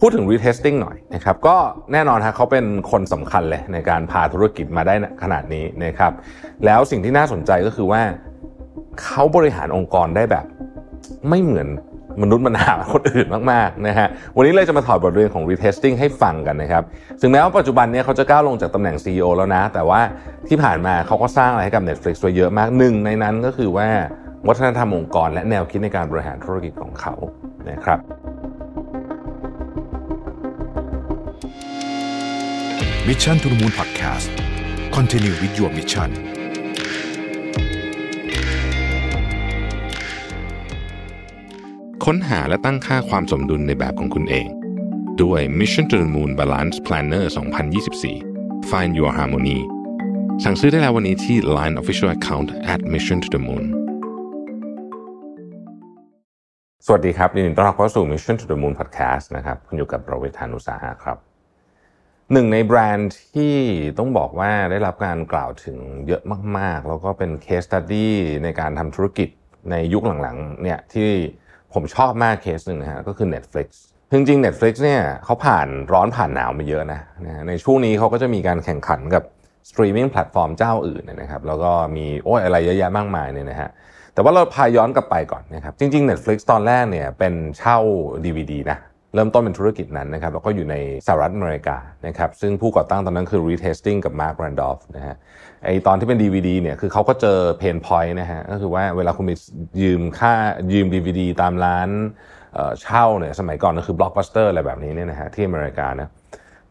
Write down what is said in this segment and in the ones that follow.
พูดถึง retesting หน่อยนะครับก็แน่นอนฮะเขาเป็นคนสำคัญเลยในการพาธุรกิจมาได้ขนาดนี้นะครับแล้วสิ่งที่น่าสนใจก็คือว่าเขาบริหารองค์กรได้แบบ ไม่เหมือนมนุษย์มนาคนอื่นมากๆนะฮะวันนี้เลยจะมาถอดบทเรียนของ retesting ให้ฟังกันนะครับถึงแม้ว่าปัจจุบันนี้เขาจะก้าวลงจากตำแหน่ง CEO แล้วนะ แต่ว่าที่ผ่านมาเขาก็สร้างอะไรให้กับ Netflix ไว้เยอะมากหนึ่งในนั้นก็คือว่าวัฒนธรรมองค์กร และแนวคิดในการบริหารธุรกิจของเขานะครับ มิชชั่นทุ the Moon Podcast Continue with your mission ค้นหาและตั้งค่าความสมดุลในแบบของคุณเอง ด้วย Mission to the Moon Balance Planner 2024 Find Your Harmony สั่งซื้อได้แล้ววันนี้ที่ Line Official Account at Mission to the Moon สวัสดีครับยินดีต้อนรับเข้าสู่ Mission to the Moon Podcast นะครับ คุณอยู่กับรวิศ หาญอุตสาหะครับ หนึ่งในแบรนด์ที่ต้องบอกว่าได้รับการกล่าวถึงเยอะมาก ๆ แล้วก็เป็น case study ในการทำธุรกิจในยุคหลังๆเนี่ยที่ผมชอบมากเคสหนึ่งนะฮะก็คือ Netflix จริงๆ Netflix เนี่ยเขาผ่านร้อนผ่านหนาวมาเยอะนะนะในช่วงนี้เขาก็จะมีการแข่งขันกับ streaming platform เจ้าอื่นนะครับแล้วก็มีโอ้ยอะไรเยอะแยะมากมายเนี่ยนะฮะแต่ว่าเราพาย้อนกลับไปก่อนนะครับจริงๆ Netflix ตอนแรกเนี่ยเป็นเช่า DVD นะ เริ่มต้นเป็นธุรกิจนั้นนะครับแล้วก็อยู่ในสหรัฐอเมริกานะครับซึ่งผู้ก่อตั้งตอนนั้นคือ Reed Hastings กับ Marc Randolph นะฮะไอตอนที่เป็น DVD เนี่ยคือเขาก็เจอ pain point นะฮะก็คือว่าเวลาคุณไปยืมค่ายืม DVD ตามร้านเช่าเนี่ยสมัยก่อนก็คือบล็อกบัสเตอร์อะไรแบบนี้เนี่ยนะฮะที่อเมริกานะ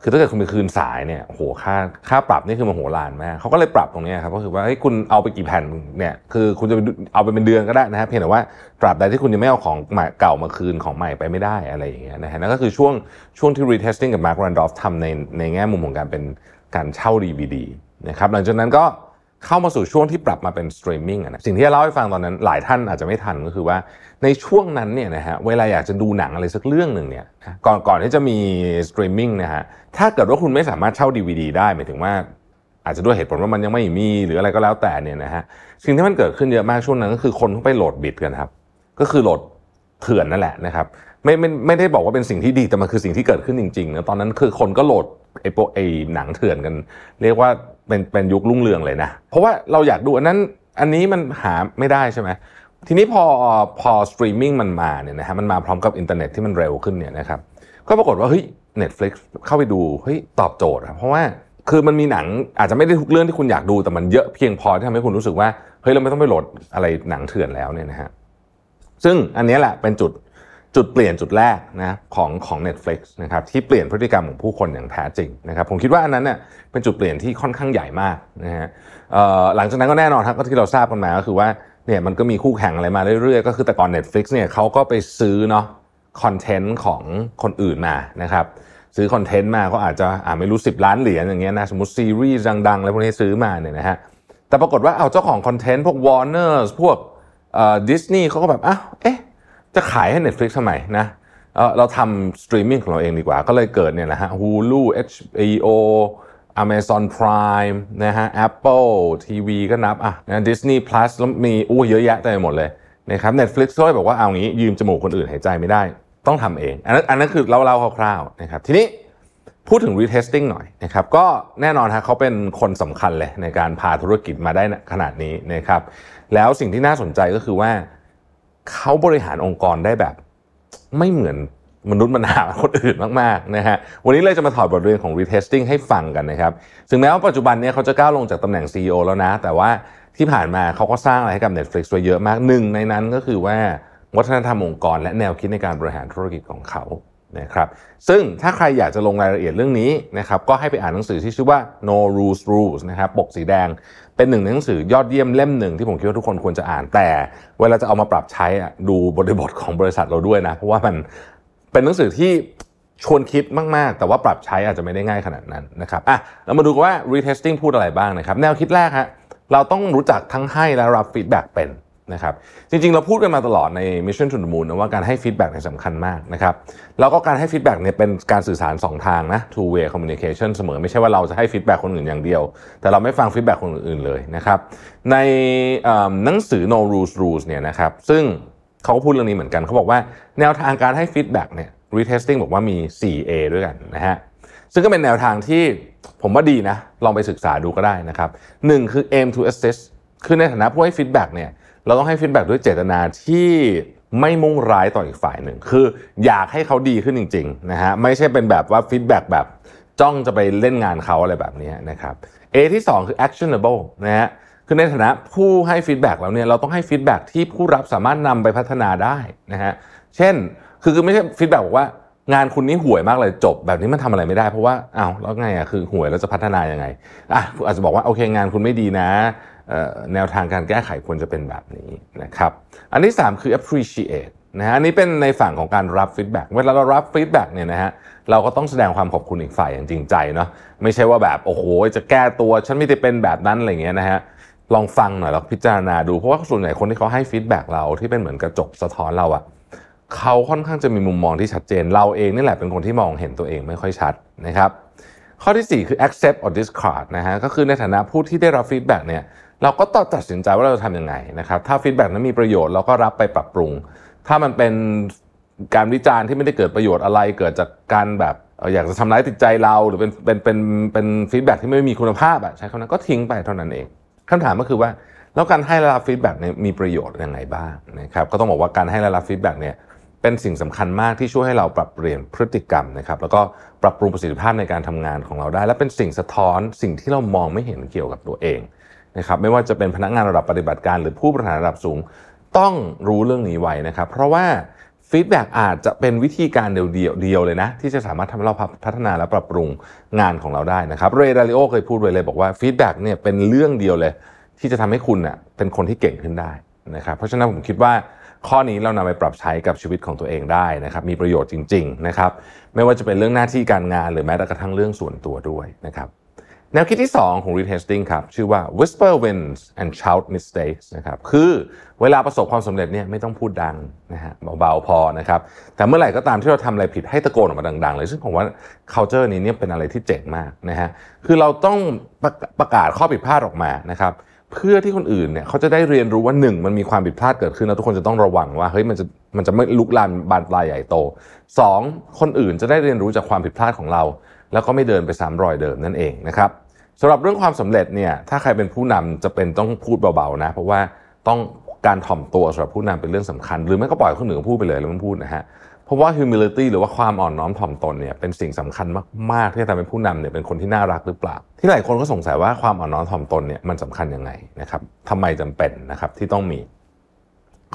คือถ้าเกิดคุณไปคืนสายเนี่ยโหค่าค่าปรับนี่คือมโหฬารมากเขาก็เลยปรับตรงนี้ครับก็คือว่าเฮ้ยคุณเอาไปกี่แผ่นเนี่ยคือคุณจะเอาไปเป็นเดือนก็ได้นะฮะเพียงแต่ว่าตราบใดที่คุณยังไม่เอาของใหม่เก่ามาคืนของใหม่ไปไม่ได้อะไรอย่างเงี้ยนะฮะนั่นก็คือช่วงช่วงที่ Reed Hastings กับ Marc Randolph ทำในในแง่มุมของการเป็นการเช่า DVD นะครับหลังจากนั้นก็ เข้ามาสู่ช่วงที่ปรับมาเป็นสตรีมมิ่งนะสิ่งที่จะเล่าให้ฟังตอนนั้น หลายท่านอาจจะไม่ทันก็คือว่าในช่วงนั้นเนี่ยนะฮะเวลาอยากจะดูหนังอะไรสักเรื่องหนึ่งเนี่ยก่อนก่อนที่จะมีสตรีมมิ่งนะฮะถ้าเกิดว่าคุณไม่สามารถเช่า DVD ได้หมายถึงว่า อาจจะด้วยเหตุผลว่ามันยังไม่มีหรืออะไรก็แล้วแต่เนี่ยนะฮะสิ่งที่มันเกิดขึ้นเยอะมากช่วงนั้นก็คือคนไปโหลด bit กันครับก็คือโหลดเถื่อนนั่นแหละนะครับ ไม่ไม่ไม่ได้บอกว่าเป็นสิ่งที่ดีแต่มันคือสิ่งที่เกิดขึ้นจริงๆนะตอนนั้นคือคนก็โหลดไอ้โปไอ้หนังเถื่อนกัน เรียกว่าเป็นเป็นยุครุ่งเรืองเลยนะ เพราะว่าเราอยากดูอันนั้นอันนี้มันหาไม่ได้ใช่ไหมทีนี้พอพอสตรีมมิ่งมันมาเนี่ยนะฮะมันมาพร้อมกับอินเทอร์เน็ตที่มันเร็วขึ้นเนี่ยนะครับก็ปรากฏว่าเฮ้ย Netflix เข้าไปดูเฮ้ยตอบโจทย์เพราะว่าคือมันมีหนังอาจจะไม่ได้ทุกเรื่องที่คุณอยากดูแต่มันเยอะเพียงพอที่ทำให้คุณรู้สึกว่าเฮ้ยเราไม่ต้องไปโหลดอะไรหนังเถื่อนแล้วเนี่ยนะฮะซึ่งอันนี้แหละเป็นจุด จุดเปลี่ยนจุดแรกนะของของ Netflix นะครับที่เปลี่ยนพฤติกรรมของผู้คนอย่างแท้จริงนะครับผมคิดว่าอันนั้นเนี่ยเป็นจุดเปลี่ยนที่ค่อนข้างใหญ่มากนะฮะหลังจากนั้นก็แน่นอนครับก็ที่เราทราบกันมาก็คือว่าเนี่ยมันก็มีคู่แข่งอะไรมาเรื่อยๆ ก็คือแต่ก่อน Netflix เนี่ยเขาก็ไปซื้อเนาะ content ของคนอื่นมานะครับซื้อ content มาก็อาจจะอ่าไม่รู้ 10 ล้านเหรียญอย่างเงี้ยนะสมมติซีรีส์ดังๆอะไรพวกนี้ซื้อมาเนี่ยนะฮะแต่ปรากฏว่าเอาเจ้าของ content พวก Warner พวกดิสนีย์เขาก็แบบอ้าวเอ๊ะ จะขายให้ Netflix ทำไมนะเราทำสตรีมมิ่งของเราเองดีกว่า ก็เลยเกิดเนี่ยนะฮะ Hulu HBO Amazon Prime นะฮะ Apple TV ก็นับอะนะ Disney Plus แล้วมีอู้เยอะแยะเต็มไปหมดเลยนะครับ Netflix ก็เลยบอกว่าเอางี้ยืมจมูกคนอื่นหายใจไม่ได้ ต้องทำเอง อันนั้นอันนั้นคือเล่าๆคร่าวๆนะครับทีนี้พูดถึง retesting หน่อยนะครับก็แน่นอนฮะเขาเป็นคนสำคัญเลยในการพาธุรกิจมาได้ขนาดนี้นะครับแล้วสิ่งที่น่าสนใจก็คือว่า เขาบริหารองค์กรได้แบบ ไม่เหมือนมนุษย์มนาคนอื่นมากๆนะฮะวันนี้เลยจะมาถอดบทเรียนของ retesting ให้ฟังกันนะครับถึงแม้ว่าปัจจุบันนี้เขาจะก้าวลงจากตำแหน่ง CEO แล้วนะ แต่ว่าที่ผ่านมาเขาก็สร้างอะไรให้กับ Netflix ไว้เยอะมากหนึ่งในนั้นก็คือว่าวัฒนธรรมองค์กรและแนวคิดในการบริหารธุรกิจของเขา นะครับซึ่งถ้าใครอยากจะลงรายละเอียดเรื่องนี้นะครับก็ให้ไปอ่านหนังสือที่ชื่อว่า No Rules Rules นะครับปกสีแดง เป็นหนึ่งในหนังสือยอดเยี่ยมเล่มหนึ่งที่ผมคิดว่าทุกคนควรจะอ่านแต่ เวลาจะเอามาปรับใช้ดูบริบทของบริษัทเราด้วยนะ เพราะว่ามันเป็นหนังสือที่ชวนคิดมาก ๆ แต่ว่าปรับใช้อาจจะไม่ได้ง่ายขนาดนั้นนะครับอะเรามาดูกันว่า Reed Hastings พูดอะไรบ้างนะครับ แนวคิดแรกฮะเราต้องรู้จักทั้งให้และรับ feedback เป็น นะครับจริงๆ เราพูดกันมาตลอดใน Mission to the Moon นะว่าการให้ feedback เนี่ยสำคัญมากนะครับแล้วก็การให้ feedback เนี่ยเป็นการสื่อสาร 2 ทางนะ two way communication เสมอไม่ใช่ว่าเราจะให้ feedback คนอื่นอย่างเดียว แต่เราไม่ฟัง feedback คนอื่นเลยนะครับในหนังสือ no rules rules เนี่ยนะครับซึ่งเขาก็พูดเรื่องนี้เหมือนกันเขาบอกว่าแนวทางการให้ feedback เนี่ย Reed Hastings บอกว่ามี 4A ด้วยกันนะฮะซึ่งก็เป็นแนวทางที่ผมว่าดีนะลองไปศึกษาดูก็ได้นะครับหนึ่งคือ aim to assist คือในฐานะผู้ให้ feedback เนี่ย เราต้องให้ feedback ด้วยเจตนาที่ไม่มุ่งร้ายต่ออีกฝ่ายหนึ่ง คืออยากให้เขาดีขึ้นจริงๆนะฮะไม่ใช่เป็นแบบว่า feedback แบบจ้องจะไปเล่นงานเขาอะไรแบบนี้นะครับ A ที่ 2 คือ actionable นะฮะคือในฐานะผู้ให้ feedback แล้วเนี่ยเราต้องให้ feedback ที่ผู้รับสามารถนำไปพัฒนาได้นะฮะเช่นคือคือไม่ใช่ feedback บอกว่างานคุณนี่ห่วยมากเลยจบ แบบนี้มันทำอะไรไม่ได้เพราะว่าอ้าวแล้วไงอะคือห่วยแล้วจะพัฒนายังไงอะอาจจะบอกว่าโอเคงานคุณไม่ดีนะ แนวทางการแก้ไขควรจะเป็นแบบนี้นะครับ อันที่ 3 คือ appreciate นะฮะอันนี้เป็นในฝั่งของการรับ feedback เวลาเรารับ feedback เนี่ยนะฮะเราก็ต้องแสดงความขอบคุณอีกฝ่ายอย่างจริงใจเนาะไม่ใช่ว่าแบบโอ้โหจะแก้ตัวฉันไม่ได้เป็นแบบนั้นอะไรเงี้ยนะฮะลองฟังหน่อยแล้วพิจารณาดูเพราะว่าส่วนใหญ่คนที่เขาให้ feedback เราที่เป็นเหมือนกระจกสะท้อนเราอะเขาค่อนข้างจะมีมุมมองที่ชัดเจน เราเองนี่แหละเป็นคนที่มองเห็นตัวเองไม่ค่อยชัดนะครับข้อที่ 4 คือ accept or discard นะฮะก็คือในฐานะผู้ที่ได้รับ feedback เนี่ย เราก็ต้องตัดสินใจว่าเราจะทำยังไงนะครับถ้า feedback นั้นมีประโยชน์เราก็รับไปปรับปรุง ถ้ามันเป็นการวิจารณ์ที่ไม่ได้เกิดประโยชน์อะไรเกิดจากการแบบอยากจะทำร้ายจิตใจเราหรือเป็นเป็นเป็นเป็น feedback ที่ไม่มีคุณภาพอะใช้คำนั้นก็ทิ้งไปเท่านั้นเองคำถามก็คือว่าแล้วการให้และรับ feedback เนี่ยมีประโยชน์ยังไงบ้างนะครับก็ต้องบอกว่าการให้และรับ feedback เนี่ยเป็นสิ่งสำคัญมากที่ช่วยให้เราปรับเปลี่ยนพฤติกรรมนะครับแล้วก็ปรับปรุงประสิทธิภาพในการทำงานของเราได้ และเป็นสิ่งสะท้อนสิ่งที่เรามองไม่เห็นเกี่ยวกับตัวเอง นะครับไม่ว่าจะเป็นพนักงานระดับปฏิบัติการหรือผู้บริหารระดับสูง ต้องรู้เรื่องนี้ไว้นะครับ เพราะว่า feedback อาจจะเป็นวิธีการเดียวเดียวเลยนะ ที่จะสามารถทำให้เราพัฒนาและปรับปรุงงานของเราได้นะครับเรย์ ดาลิโอเคยพูดไว้เลยบอกว่า feedback เนี่ยเป็นเรื่องเดียวเลย ที่จะทำให้คุณเนี่ยเป็นคนที่เก่งขึ้นได้นะครับเพราะฉะนั้นผมคิดว่าข้อนี้เรานำไปปรับใช้กับชีวิตของตัวเองได้นะครับมีประโยชน์จริงๆนะครับไม่ว่าจะเป็นเรื่องหน้าที่การงานหรือแม้แต่กระทั่งเรื่องส่วนตัวด้วยนะครับ แนวคิดที่ 2 ของ Reed Hastings ครับ ชื่อว่า whisper wins and shout mistakes นะครับคือเวลาประสบความสำเร็จเนี่ยไม่ต้องพูดดังนะฮะเบาๆพอนะครับ แต่เมื่อไหร่ก็ตามที่เราทำอะไรผิดให้ตะโกนออกมาดัง ๆ เลย ซึ่งผมว่า culture นี้เนี่ยเป็นอะไรที่เจ๋งมากนะฮะคือเราต้องประประกาศข้อผิดพลาดออกมานะครับเพื่อที่คนอื่นเนี่ยเขาจะได้เรียนรู้ว่าหนึ่งมันมีความผิดพลาดเกิดขึ้นแล้วทุกคนจะต้องระวังว่าเฮ้ยมันจะมันจะไม่ลุกลามบานปลายใหญ่โตสองคนอื่นจะได้เรียนรู้จากความผิดพลาดของเรา แล้วก็ไม่เดินไปซ้ำรอยเดิมนั่นเองนะครับสำหรับเรื่องความสำเร็จเนี่ยถ้าใครเป็นผู้นำจะเป็นต้องพูดเบาๆนะ เพราะว่าต้องการถ่อมตัวสำหรับผู้นำเป็นเรื่องสำคัญ หรือไม่ก็ปล่อยคนอื่นพูดไปเลยแล้วมันพูดนะฮะเพราะว่า humility หรือว่าความอ่อนน้อมถ่อมตนเนี่ยเป็นสิ่งสำคัญมากๆที่จะทำให้ผู้นำเนี่ยเป็นคนที่น่ารักหรือเปล่า ที่หลายคนก็สงสัยว่าความอ่อนน้อมถ่อมตนเนี่ยมันสำคัญยังไงนะครับทำไมจำเป็นนะครับที่ต้องมี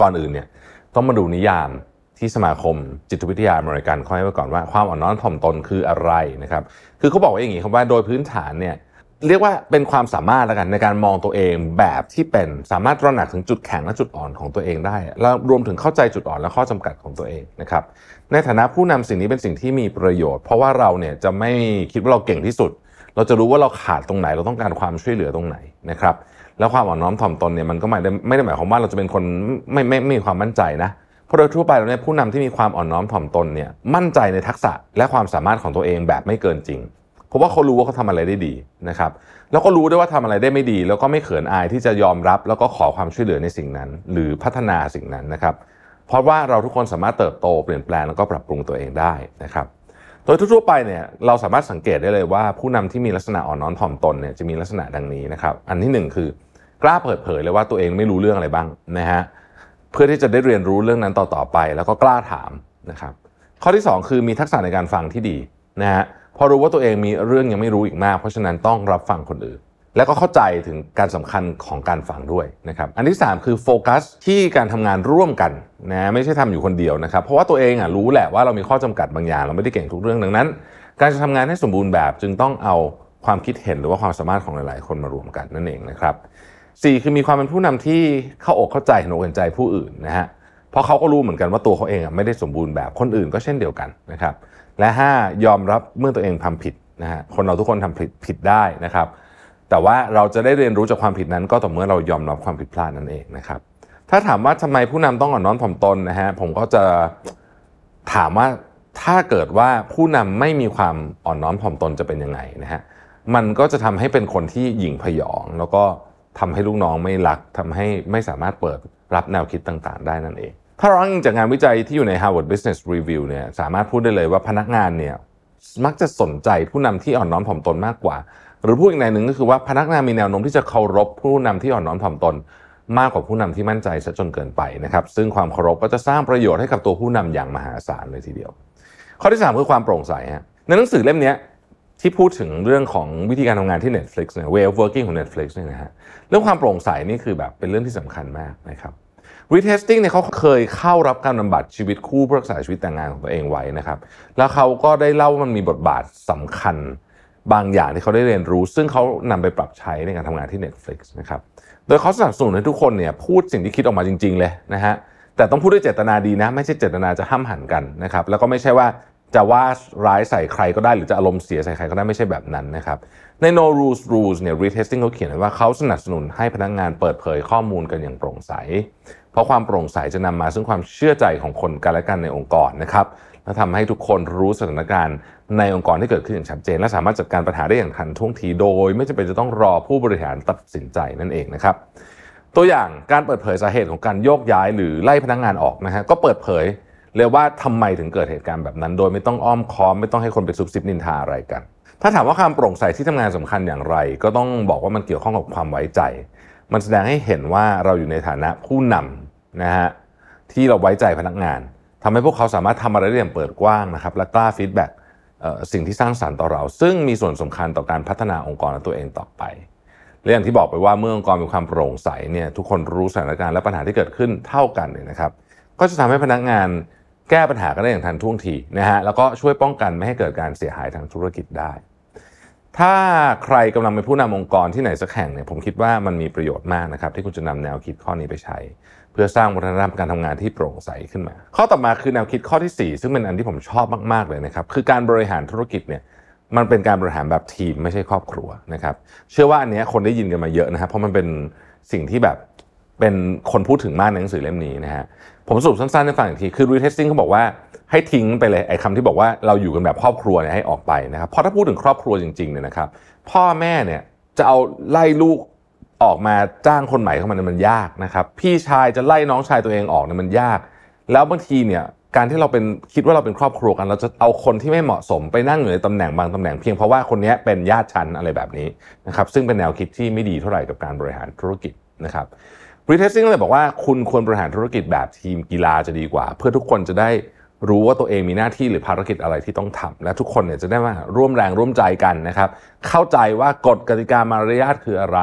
ก่อนอื่นเนี่ยต้องมาดูนิยาม ที่สมาคมจิตวิทยาอเมริกันเขาให้ไว้ก่อนว่าความอ่อนน้อมถ่อมตนคืออะไรนะครับคือเขาบอกว่าอย่างนี้ครับว่าโดยพื้นฐานเนี่ยเรียกว่าเป็นความสามารถแล้วกันในการมองตัวเองแบบที่เป็นสามารถตระหนักถึงจุดแข็งและจุดอ่อนของตัวเองได้ แล้วรวมถึงเข้าใจจุดอ่อนและข้อจำกัดของตัวเองนะครับในฐานะผู้นำสิ่งนี้เป็นสิ่งที่มีประโยชน์ เพราะว่าเราเนี่ยจะไม่คิดว่าเราเก่งที่สุด เราจะรู้ว่าเราขาดตรงไหน เราต้องการความช่วยเหลือตรงไหนนะครับแล้วความอ่อนน้อมถ่อมตนเนี่ยมันก็ไม่ได้ไม่ได้หมายความว่าเราจะเป็นคนไม่ไม่ไม่มีความมั่นใจนะ เพราะโดยทั่วไปแล้วเนี่ยผู้นำที่มีความอ่อนน้อมถ่อมตนเนี่ยมั่นใจในทักษะและความสามารถของตัวเองแบบไม่เกินจริงเพราะว่าเขารู้ว่าเขาทำอะไรได้ดีนะครับแล้วก็รู้ด้วยว่าทำอะไรได้ไม่ดี แล้วก็ไม่เขินอายที่จะยอมรับ แล้วก็ขอความช่วยเหลือในสิ่งนั้น หรือพัฒนาสิ่งนั้นนะครับเพราะว่าเราทุกคนสามารถเติบโตเปลี่ยนแปลงแล้วก็ปรับปรุงตัวเองได้นะครับโดยทั่วไปเนี่ยเราสามารถสังเกตได้เลยว่าผู้นำที่มีลักษณะอ่อนน้อมถ่อมตนเนี่ยจะมีลักษณะดังนี้นะครับอันที่ 1 คือกล้าเปิดเผยเลยว่าตัวเองไม่รู้เรื่องอะไรบ้างนะฮะ เพื่อที่จะได้เรียนรู้เรื่องนั้นต่อๆไป แล้วก็กล้าถามนะครับข้อที่ 2 คือมีทักษะในการฟังที่ดีนะฮะพอรู้ว่าตัวเองมีเรื่องยังไม่รู้อีกมาก เพราะฉะนั้นต้องรับฟังคนอื่น แล้วก็เข้าใจถึงการสำคัญของการฟังด้วยนะครับอันที่ 3 คือโฟกัสที่การทำงานร่วมกันนะไม่ใช่ทำอยู่คนเดียวนะครับเพราะว่าตัวเองอะรู้แหละว่าเรามีข้อจำกัดบางอย่างเราไม่ได้เก่งทุกเรื่องดังนั้น การจะทำงานให้สมบูรณ์แบบจึงต้องเอาความคิดเห็นหรือว่าความสามารถของหลาย ๆ คนมารวมกันนั่นเองนะครับ สี่คือมีความเป็นผู้นำที่เข้าอกเข้าใจเห็นอกเห็นใจผู้อื่นนะฮะเพราะเขาก็รู้เหมือนกันว่าตัวเขาเองไม่ได้สมบูรณ์แบบคนอื่นก็เช่นเดียวกันนะครับและ 5 ยอมรับเมื่อตัวเองทำผิดนะฮะคนเราทุกคนทำผิดผิดได้นะครับ แต่ว่าเราจะได้เรียนรู้จากความผิดนั้น ก็ต่อเมื่อเรายอมรับความผิดพลาดนั่นเองนะครับถ้าถามว่าทำไมผู้นำต้องอ่อนน้อมถ่อมตนนะฮะผมก็จะถามว่าถ้าเกิดว่าผู้นำไม่มีความอ่อนน้อมถ่อมตนจะเป็นยังไงนะฮะมันก็จะทำให้เป็นคนที่หยิ่งพยองแล้วก็ ทำให้ลูกน้องไม่รักทำให้ไม่สามารถเปิดรับแนวคิดต่างๆ ได้นั่นเอง ถ้าเราอ้างอิงจากงานวิจัยที่อยู่ใน Harvard Business Review เนี่ยสามารถพูดได้เลยว่าพนักงานเนี่ยมักจะสนใจผู้นำที่อ่อนน้อมถ่อมตนมากกว่า หรือพูดอีกในหนึ่งก็คือว่าพนักงานมีแนวโน้มที่จะเคารพผู้นำที่อ่อนน้อมถ่อมตน มากกว่าผู้นำที่มั่นใจซะจนเกินไปนะครับซึ่งความเคารพก็จะสร้างประโยชน์ให้กับตัวผู้นำอย่างมหาศาลเลยทีเดียว ข้อที่ 3 คือความโปร่งใสฮะในหนังสือเล่มนี้ ที่พูดถึงเรื่องของวิธีการทำงานที่ Netflix เนี่ย way of working ของ Netflix เนี่ยนะฮะเรื่องความโปร่งใสนี่คือแบบเป็นเรื่องที่สำคัญมากนะครับ retesting เนี่ยเขาเคยเข้ารับการบำบัดชีวิตคู่เพื่อรักษาชีวิตแต่งงานของตัวเองไว้นะครับ แล้วเขาก็ได้เล่าว่ามันมีบทบาทสำคัญบางอย่างที่เขาได้เรียนรู้ ซึ่งเขานำไปปรับใช้ในการทำงานที่ Netflix นะครับ โดยเขาสนับสนุนให้ทุกคนเนี่ยพูดสิ่งที่คิดออกมาจริง ๆ เลยนะฮะแต่ต้องพูดด้วยเจตนาดีนะ ไม่ใช่เจตนาจะห้ามหันกันนะครับ แล้วก็ไม่ใช่ว่า จะว่าร้ายใส่ใครก็ได้หรือจะอารมณ์เสียใส่ใครก็ได้ไม่ใช่แบบนั้นนะครับ ใน no rules rules เนี่ย retesting เขาเขียนว้ว่าเขาสนับสนุนให้พนักงานเปิดเผยข้อมูลกันอย่างโปร่งใส เพราะความโปร่งใสจะนำมาซึ่งความเชื่อใจของคนกันและกันในองค์กรนะครับและทำให้ทุกคนรู้สถานการณ์ในองค์กรที่เกิดขึ้นอย่างชัดเจน และสามารถจัดการปัญหาได้อย่างทันท่วงทีโดย ไม่จำเป็นจะต้องรอผู้บริหารตัดสินใจนั่นเองนะครับ ตัวอย่างการเปิดเผยสาเหตุของการโยกย้ายหรือไล่พนักงานออกนะฮะก็เปิดเผย เลยว่าทำไมถึงเกิดเหตุการณ์แบบนั้น โดยไม่ต้องอ้อมค้อมไม่ต้องให้คนไปซุบซิบนินทาอะไรกัน ถ้าถามว่าความโปร่งใสที่ทำงานสำคัญอย่างไร ก็ต้องบอกว่ามันเกี่ยวข้องกับความไว้ใจ มันแสดงให้เห็นว่าเราอยู่ในฐานะผู้นำนะฮะที่เราไว้ใจพนักงานทำให้พวกเขาสามารถทำอะไรได้อย่างเปิดกว้างนะครับและกล้า feedback สิ่งที่สร้างสรรค์ต่อเรา ซึ่งมีส่วนสำคัญต่อการพัฒนาองค์กรและตัวเองต่อไปและอย่างที่บอกไปว่าเมื่อองค์กรมีความโปร่งใสเนี่ยทุกคนรู้สถานการณ์และปัญหาที่เกิดขึ้นเท่ากันเนี่ยนะครับ ก็จะทำให้พนักงาน แก้ปัญหากันได้อย่างทันท่วงทีนะฮะแล้วก็ช่วยป้องกันไม่ให้เกิดการเสียหายทางธุรกิจได้ ถ้าใครกำลังเป็นผู้นำองค์กรที่ไหนสักแห่งเนี่ยผมคิดว่ามันมีประโยชน์มากนะครับที่คุณจะนำแนวคิดข้อนี้ไปใช้ เพื่อสร้างวัฒนธรรมการทำงานที่โปร่งใสขึ้นมา ข้อต่อมาคือแนวคิดข้อที่ 4 ซึ่งเป็นอันที่ผมชอบมากๆเลยนะครับคือการบริหารธุรกิจเนี่ยมันเป็นการบริหารแบบทีมไม่ใช่ครอบครัวนะครับเชื่อว่าอันนี้คนได้ยินกันมาเยอะนะครับเพราะมันเป็นสิ่งที่แบบเป็นคนพูดถึงมากในหนังสือเล่มนี้นะฮะ ผมสรุปสั้นๆให้ฟังอีกที คือ retesting เขาบอกว่าให้ทิ้งไปเลยไอ้คำที่บอกว่าเราอยู่กันแบบครอบครัวเนี่ยให้ออกไปนะครับเพราะถ้าพูดถึงครอบครัวจริงๆเนี่ยนะครับพ่อแม่เนี่ยจะเอาไล่ลูกออกมาจ้างคนใหม่เข้ามาเนี่ยมันยากนะครับพี่ชายจะไล่น้องชายตัวเองออกเนี่ยมันยาก แล้วบางทีเนี่ยการที่เราเป็นคิดว่าเราเป็นครอบครัวกัน เราจะเอาคนที่ไม่เหมาะสมไปนั่งอยู่ในตำแหน่งบางตำแหน่งเพียงเพราะว่าคนนี้เป็นญาติชั้นอะไรแบบนี้นะครับซึ่งเป็นแนวคิดที่ไม่ดีเท่าไหร่กับการบริหารธุรกิจนะครับ retesting เลยบอกว่าคุณควรบริหารธุรกิจแบบทีมกีฬาจะดีกว่า เพื่อทุกคนจะได้รู้ว่าตัวเองมีหน้าที่หรือภารกิจอะไรที่ต้องทำและทุกคนเนี่ยจะได้มาร่วมแรงร่วมใจกันนะครับ เข้าใจว่ากฎกติกามารยาทคืออะไร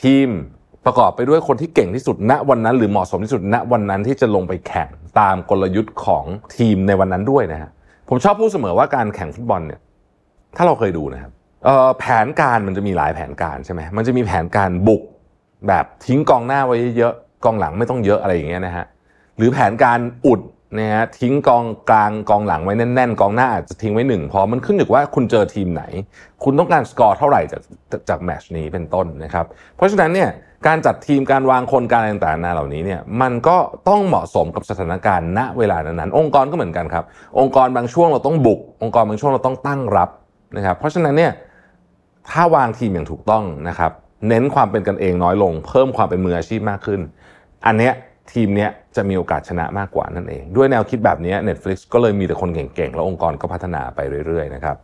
ทีมประกอบไปด้วยคนที่เก่งที่สุดณวันนั้น หรือเหมาะสมที่สุดณวันนั้นที่จะลงไปแข่งตามกลยุทธ์ของทีมในวันนั้นด้วยนะฮะผมชอบพูดเสมอว่าการแข่งฟุตบอลเนี่ยถ้าเราเคยดูนะครับแผนการมันจะมีหลายแผนการใช่ไหมมันจะมีแผนการบุก แบบทิ้งกองหน้าไว้เยอะกองหลังไม่ต้องเยอะอะไรอย่างเงี้ยนะฮะหรือแผนการอุดนะฮะทิ้งกองกลางกองหลังไว้แน่นๆ กองหน้าอาจจะทิ้งไว้หนึ่งพอมันขึ้นอยู่ว่าคุณเจอทีมไหน คุณต้องการสกอร์เท่าไหร่จากจากแมชนี้เป็นต้นนะครับ เพราะฉะนั้นเนี่ยการจัดทีมการวางคนการต่างๆนาเหล่านี้เนี่ยมันก็ต้องเหมาะสมกับสถานการณ์ณเวลานั้นๆองค์กรก็เหมือนกันครับ องค์กรบางช่วงเราต้องบุก องค์กรบางช่วงเราต้องตั้งรับนะครับ เพราะฉะนั้นเนี่ยถ้าวางทีมอย่างถูกต้องนะครับ เน้นความเป็นกันเองน้อยลง เพิ่มความเป็นมืออาชีพมากขึ้น อันเนี้ยทีมเนี้ยจะมีโอกาสชนะมากกว่านั่นเอง ด้วยแนวคิดแบบนี้ Netflix ก็เลยมีแต่คนเก่งๆ แล้วองค์กรก็พัฒนาไปเรื่อยๆนะครับ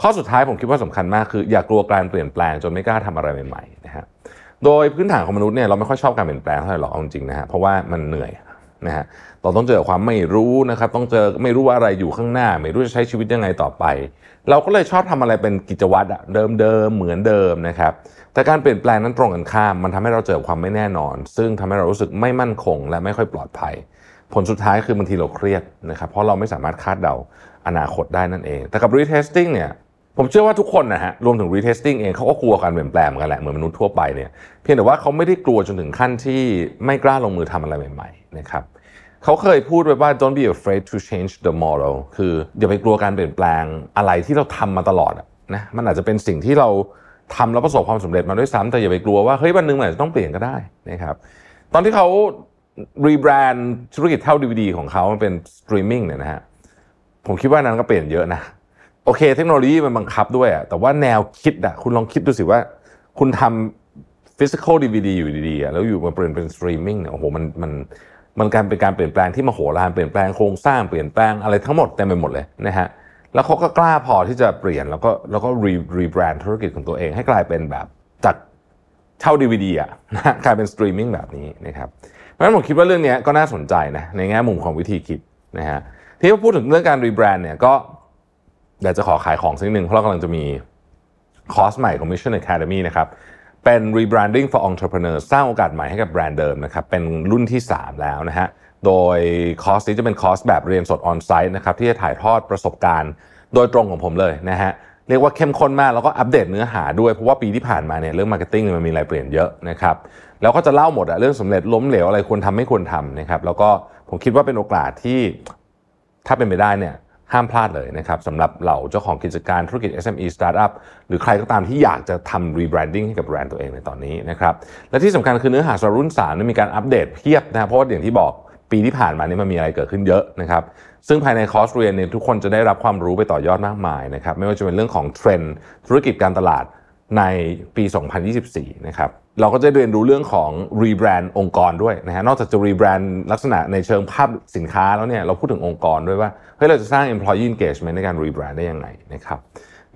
ข้อสุดท้ายผมคิดว่าสำคัญมากคือ อย่ากลัวการเปลี่ยนแปลงจนไม่กล้าทำอะไรใหม่ๆนะฮะโดยพื้นฐานของมนุษย์เนี่ยเราไม่ค่อยชอบการเปลี่ยนแปลงเท่าไหร่หรอกจริงๆนะฮะเพราะว่ามันเหนื่อย นะฮะเราต้องเจอความไม่รู้นะครับ ต้องเจอไม่รู้ว่าอะไรอยู่ข้างหน้า ไม่รู้จะใช้ชีวิตยังไงต่อไป เราก็เลยชอบทำอะไรเป็นกิจวัตรอะเดิมเหมือนเดิมนะครับแต่การเปลี่ยนแปลงนั้นตรงกันข้าม มันทำให้เราเจอความไม่แน่นอน ซึ่งทำให้เรารู้สึกไม่มั่นคง และไม่ค่อยปลอดภัย ผลสุดท้ายคือบางทีเราเครียดนะครับเพราะเราไม่สามารถคาดเดาอนาคตได้นั่นเอง แต่กับ retesting เนี่ย ผมเชื่อว่าทุกคนนะฮะรวมถึง retesting เองเขาก็กลัวการเปลี่ยนแปลงเหมือนกันแหละเหมือนมนุษย์ทั่วไปเนี่ยเพียงแต่ว่าเขาไม่ได้กลัวจนถึงขั้นที่ไม่กล้าลงมือทำอะไรใหม่ๆนะครับเขาเคยพูดไว้ว่า don't be afraid to change the model คืออย่าไปกลัวการเปลี่ยนแปลงอะไรที่เราทำมาตลอดนะมันอาจจะเป็นสิ่งที่เราทำแล้วประสบความสำเร็จมาด้วยซ้ำแต่อย่าไปกลัวว่าเฮ้ยวันหนึ่งมันอาจจะต้องเปลี่ยนก็ได้นะครับตอนที่เขารีแบรนด์ธุรกิจเท่า DVD ของเขามันเป็นสตรีมมิ่งเนี่ยนะฮะผมคิดว่านั้นก็เปลี่ยนเยอะนะ โอเค เทคโนโลยีมันบังคับด้วยอะแต่ว่าแนวคิดอะคุณลองคิดดูสิว่า คุณทำ physical DVD อยู่ดีๆแล้วอยู่มาเปลี่ยนเป็นสตรีมมิ่งเนี่ยโอ้โหมันมันมันการเป็นการเปลี่ยนแปลงที่มโหฬารเปลี่ยนแปลงโครงสร้างเปลี่ยนแปลงอะไรทั้งหมดเต็มไปหมดเลยนะฮะแล้วเขาก็กล้าพอที่จะเปลี่ยนแล้วก็แล้วก็ re rebrand ธุรกิจของตัวเองให้กลายเป็นแบบจากเช่าดีวดีอะนะกลายเป็นสตรีมมิ่งแบบนี้นะครับเพราะฉะนั้นผมคิดว่าเรื่องนี้ก็น่าสนใจนะในแง่มุมของวิธีคิดนะฮะที่พูดถึงเรื่องการ rebrand เนี่ยก็ อยากจะขอขายของสักนิดนึงเพราะเรากำลังจะมีคอร์สใหม่ของ Mission Academy นะครับ เป็น rebranding for entrepreneurs สร้างโอกาสใหม่ให้กับแบรนด์เดิมนะครับ เป็นรุ่นที่ 3 แล้วนะฮะ โดยคอร์สนี้จะเป็นคอร์สแบบเรียนสด onsite นะครับ ที่จะถ่ายทอดประสบการณ์โดยตรงของผมเลยนะฮะ เรียกว่าเข้มข้นมาก แล้วก็อัปเดตเนื้อหาด้วย เพราะว่าปีที่ผ่านมาเนี่ยเรื่อง marketing มันมีอะไรเปลี่ยนเยอะนะครับ แล้วก็จะเล่าหมดอะเรื่องสำเร็จล้มเหลวอะไรควรทำไม่ควรทำนะครับ แล้วก็ผมคิดว่าเป็นโอกาสที่ถ้าเป็นไปได้เนี่ย ห้ามพลาดเลยนะครับสำหรับเหล่าเจ้าของกิจการธุรกิจ SME Startup หรือใครก็ตามที่อยากจะทำ rebranding ให้กับแบรนด์ตัวเองในตอนนี้นะครับและที่สำคัญคือเนื้อหาสำหรับรุ่น3นั้นมีการอัปเดตเพียบนะเพราะว่าอย่างที่บอกปีที่ผ่านมานี่มันมีอะไรเกิดขึ้นเยอะนะครับซึ่งภายในคอร์สเรียนเนี่ยทุกคนจะได้รับความรู้ไปต่อยอดมากมายนะครับไม่ว่าจะเป็นเรื่องของเทรนด์ธุรกิจการตลาด ในปี 2024 นะครับ เราก็จะเรียนรู้เรื่องของ rebrand องค์กรด้วยนะฮะ นอกจากจะ rebrand ลักษณะในเชิงภาพสินค้าแล้วเนี่ย เราพูดถึงองค์กรด้วยว่าเฮ้ยเราจะสร้าง employee engagement ในการ rebrand ได้ยังไงนะครับ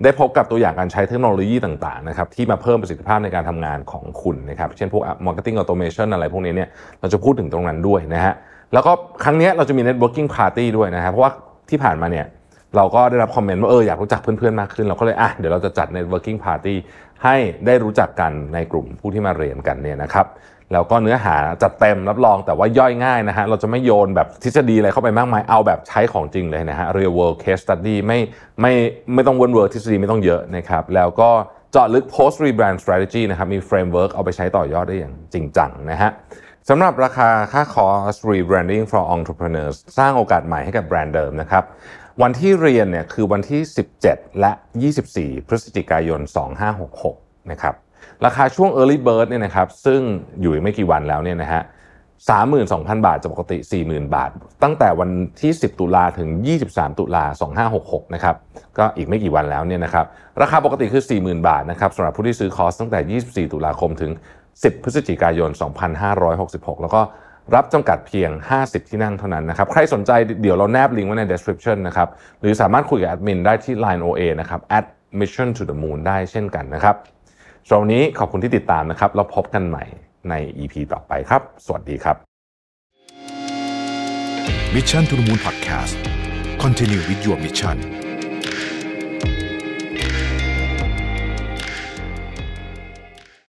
ได้พบกับตัวอย่างการใช้เทคโนโลยีต่างๆนะครับที่มาเพิ่มประสิทธิภาพในการทำงานของคุณนะครับ เช่นพวก marketing automation อะไรพวกนี้เนี่ย เราจะพูดถึงตรงนั้นด้วยนะฮะ แล้วก็ครั้งนี้เราจะมี networking party ด้วยนะครับเพราะว่าที่ผ่านมาเนี่ย เราก็ได้รับคอมเมนต์ว่าเอออยากรู้จักเพื่อนๆมากขึ้น เราก็เลยอะเดี๋ยวเราจะจัด networking party ให้ได้รู้จักกันในกลุ่มผู้ที่มาเรียนกันเนี่ยนะครับแล้วก็เนื้อหาจัดเต็มรับรองแต่ว่าย่อยง่ายนะฮะเราจะไม่โยนแบบทฤษฎีอะไรเข้าไปมากมายเอาแบบใช้ของจริงเลยนะฮะ real world case study ไม่ไม่ไม่ต้องวนเวิร์ทฤษฎีไม่ต้องเยอะนะครับแล้วก็เจาะลึก post rebrand strategy นะครับมี framework เอาไปใช้ต่อยอดได้อย่างจริงจังนะฮะสำหรับราคาค่าคอร์ส rebranding for entrepreneurs สร้างโอกาสใหม่ให้กับแบรนด์เดิมนะครับ วันที่เรียนเนี่ยคือวันที่ 17 และ 24 พฤศจิกายน 2566 นะครับราคาช่วง early bird เนี่ยนะครับซึ่งอยู่ไม่กี่วันแล้วเนี่ยนะฮะ32,000 บาทจากปกติ 40,000 บาท ตั้งแต่วันที่ 10 ตุลาถึง 23 ตุลา2566 นะครับก็อีกไม่กี่วันแล้วเนี่ยนะครับราคาปกติคือ 40,000 บาทนะครับสำหรับผู้ที่ซื้อคอร์สตั้งแต่ 24 ตุลาคมถึง 10 พฤศจิกายน 2566 แล้วก็ รับจำกัดเพียง 50 ที่นั่งเท่านั้นนะครับ ใครสนใจเดี๋ยวเราแนบลิงก์ไว้ใน description นะครับ หรือสามารถคุยกับแอดมินได้ที่ Line OA นะครับ at mission to the moon ได้เช่นกันนะครับสำหรับวันนี้ขอบคุณที่ติดตามนะครับ แล้วพบกันใหม่ใน EP ต่อไปครับ สวัสดีครับ Mission to the Moon Podcast Continue with your mission